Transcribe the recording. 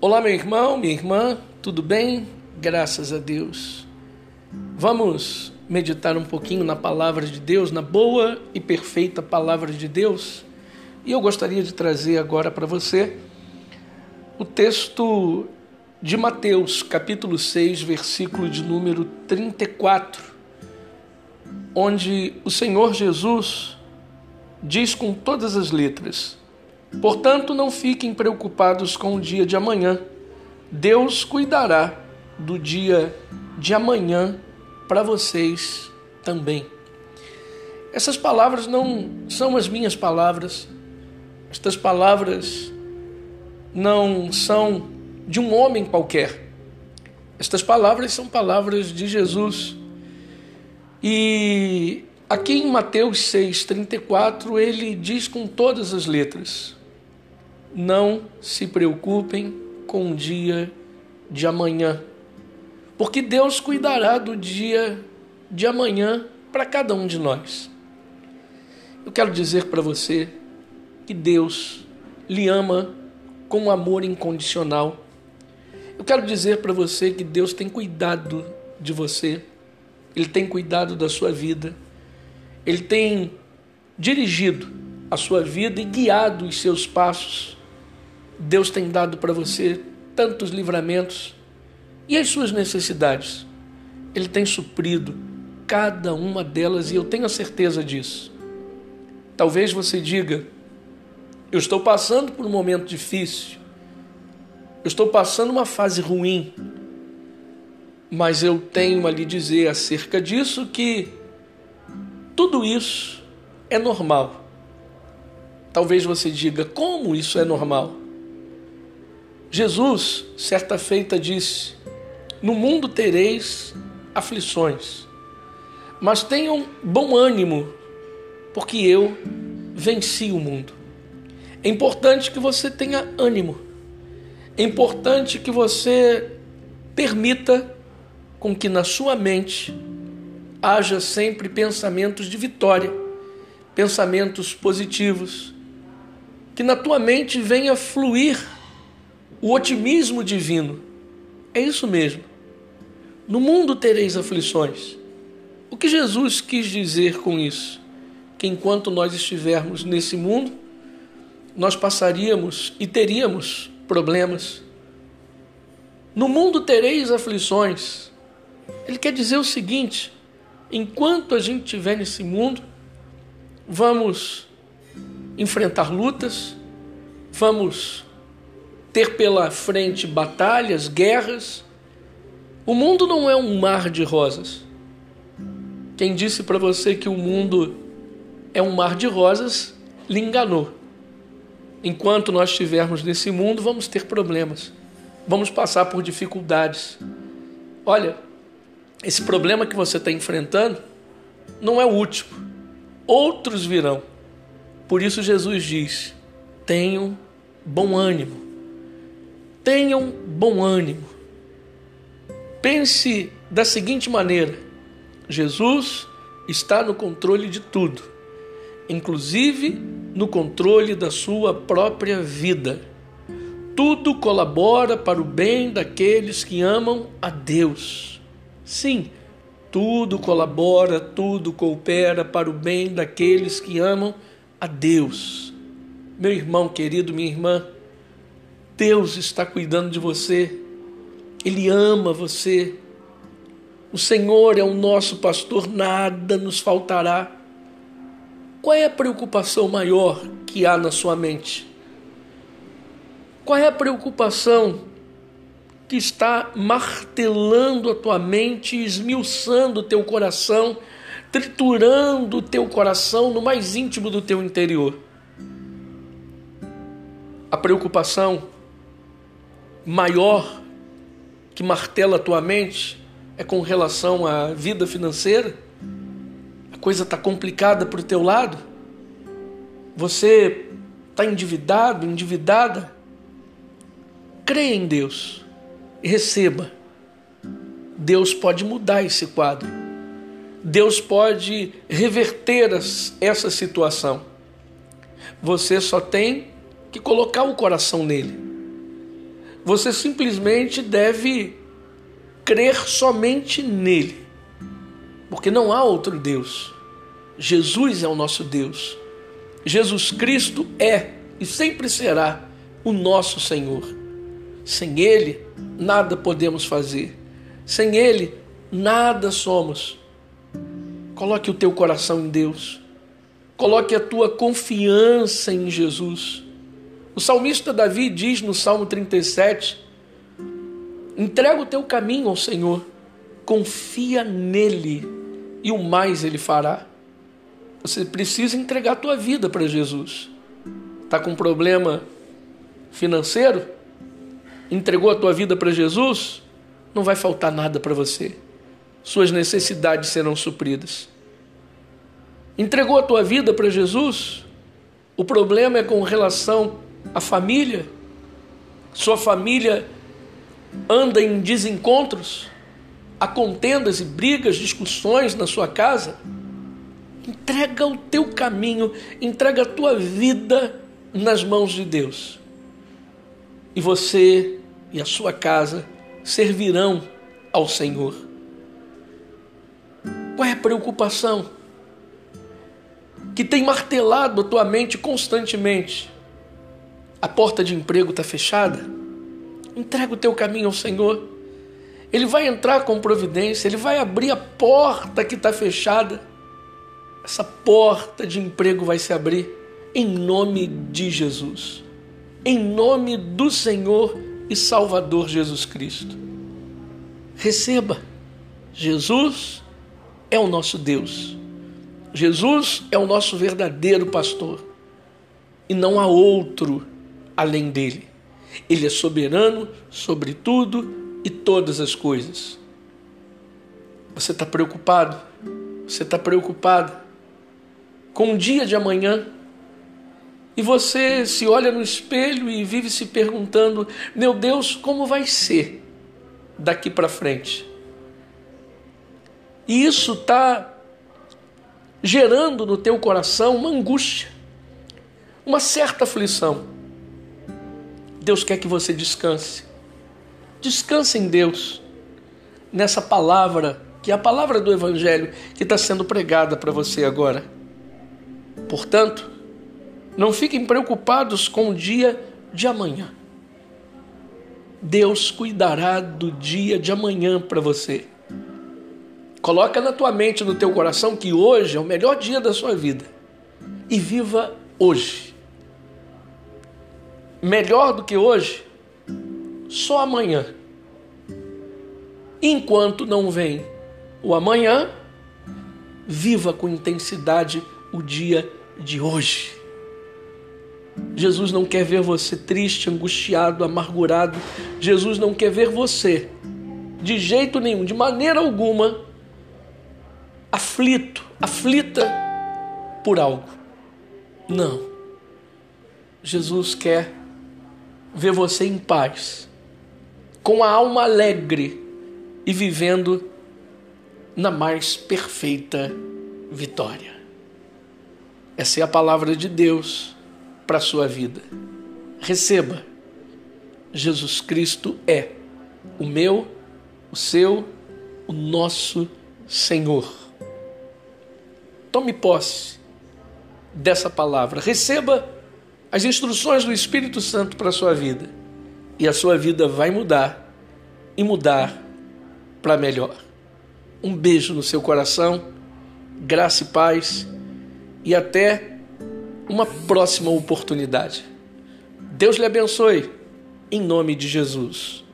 Olá, meu irmão, minha irmã, tudo bem? Graças a Deus. Vamos meditar um pouquinho na palavra de Deus, na boa e perfeita palavra de Deus. E eu gostaria de trazer agora para você o texto de Mateus, capítulo 6, versículo de número 34, onde o Senhor Jesus diz com todas as letras: Portanto, não fiquem preocupados com o dia de amanhã. Deus cuidará do dia de amanhã para vocês também. Essas palavras não são as minhas palavras. Estas palavras não são de um homem qualquer. Estas palavras são palavras de Jesus. E aqui em Mateus 6:34 ele diz com todas as letras: não se preocupem com o dia de amanhã, porque Deus cuidará do dia de amanhã para cada um de nós. Eu quero dizer para você que Deus lhe ama com um amor incondicional. Eu quero dizer para você que Deus tem cuidado de você, Ele tem cuidado da sua vida, Ele tem dirigido a sua vida e guiado os seus passos Deus tem dado para você tantos livramentos e as suas necessidades. Ele tem suprido cada uma delas e eu tenho a certeza disso. Talvez você diga: Eu estou passando por um momento difícil, eu estou passando uma fase ruim, mas eu tenho a lhe dizer acerca disso que tudo isso é normal. Talvez você diga: Como isso é normal? Jesus, certa feita, disse: No mundo tereis aflições, mas tenham bom ânimo, porque eu venci o mundo. É importante que você tenha ânimo. É importante que você permita com que na sua mente haja sempre pensamentos de vitória, pensamentos positivos, que na tua mente venha fluir o otimismo divino. É isso mesmo. No mundo tereis aflições. O que Jesus quis dizer com isso? Que enquanto nós estivermos nesse mundo, nós passaríamos e teríamos problemas. No mundo tereis aflições. Ele quer dizer o seguinte: enquanto a gente estiver nesse mundo, vamos enfrentar lutas, vamos ter pela frente batalhas, guerras. O mundo não é um mar de rosas. Quem disse para você que o mundo é um mar de rosas lhe enganou. Enquanto nós estivermos nesse mundo, vamos ter problemas, vamos passar por dificuldades. Olha, esse problema que você está enfrentando não é o último, outros virão. Por isso, Jesus diz: tenham bom ânimo tenham bom ânimo. Pense da seguinte maneira: Jesus está no controle de tudo, inclusive no controle da sua própria vida. Tudo colabora para o bem daqueles que amam a Deus. Sim, tudo colabora, tudo coopera para o bem daqueles que amam a Deus. Meu irmão querido, minha irmã, Deus está cuidando de você, Ele ama você. O Senhor é o nosso pastor, nada nos faltará. Qual é a preocupação maior que há na sua mente? Qual é a preocupação que está martelando a tua mente, esmiuçando o teu coração, triturando o teu coração no mais íntimo do teu interior? A preocupação maior que martela a tua mente é com relação à vida financeira? A coisa está complicada para o teu lado? Você está endividado, endividada? Creia em Deus e receba. Deus pode mudar esse quadro. Deus pode reverter essa situação. Você só tem que colocar o coração nele Você simplesmente deve crer somente nele, porque não há outro Deus. Jesus é o nosso Deus. Jesus Cristo é e sempre será o nosso Senhor. Sem Ele, nada podemos fazer. Sem Ele, nada somos. Coloque o teu coração em Deus. Coloque a tua confiança em Jesus. O salmista Davi diz no Salmo 37: entrega o teu caminho ao Senhor, confia nele e o mais ele fará. Você precisa entregar a tua vida para Jesus. Está com problema financeiro? Entregou a tua vida para Jesus? Não vai faltar nada para você. Suas necessidades serão supridas. Entregou a tua vida para Jesus? O problema é com relação à família. Sua família anda em desencontros, há contendas e brigas, discussões na sua casa. Entrega o teu caminho, entrega a tua vida nas mãos de Deus. E você e a sua casa servirão ao Senhor. Qual é a preocupação que tem martelado a tua mente constantemente? A porta de emprego está fechada? Entrega o teu caminho ao Senhor. Ele vai entrar com providência, ele vai abrir a porta que está fechada essa porta de emprego vai se abrir em nome de Jesus, em nome do Senhor e Salvador Jesus Cristo. Receba, Jesus é o nosso Deus, Jesus é o nosso verdadeiro pastor e não há outro além dele. Ele é soberano sobre tudo e todas as coisas. Você está preocupado? Você está preocupado? com o dia de amanhã. E você se olha no espelho e vive se perguntando: meu Deus, como vai ser daqui para frente? E isso está gerando no teu coração uma angústia, uma certa aflição. Deus quer que você descanse. Descanse em Deus, nessa palavra, que é a palavra do Evangelho que está sendo pregada para você agora. Portanto, não fiquem preocupados com o dia de amanhã. Deus cuidará do dia de amanhã para você. Coloca na tua mente, no teu coração que hoje é o melhor dia da sua vida. E viva hoje. Melhor do que hoje, só amanhã. Enquanto não vem o amanhã, viva com intensidade o dia de hoje. Jesus não quer ver você triste, angustiado, amargurado. Jesus não quer ver você, de jeito nenhum, de maneira alguma, aflito, aflita por algo. Não. Jesus quer ver você em paz, com a alma alegre e vivendo na mais perfeita vitória. Essa é a palavra de Deus para a sua vida. Receba. Jesus Cristo é o meu, o seu, o nosso Senhor. Tome posse dessa palavra. Receba as instruções do Espírito Santo para a sua vida. E a sua vida vai mudar e mudar para melhor. Um beijo no seu coração, graça e paz e até uma próxima oportunidade. Deus lhe abençoe, em nome de Jesus.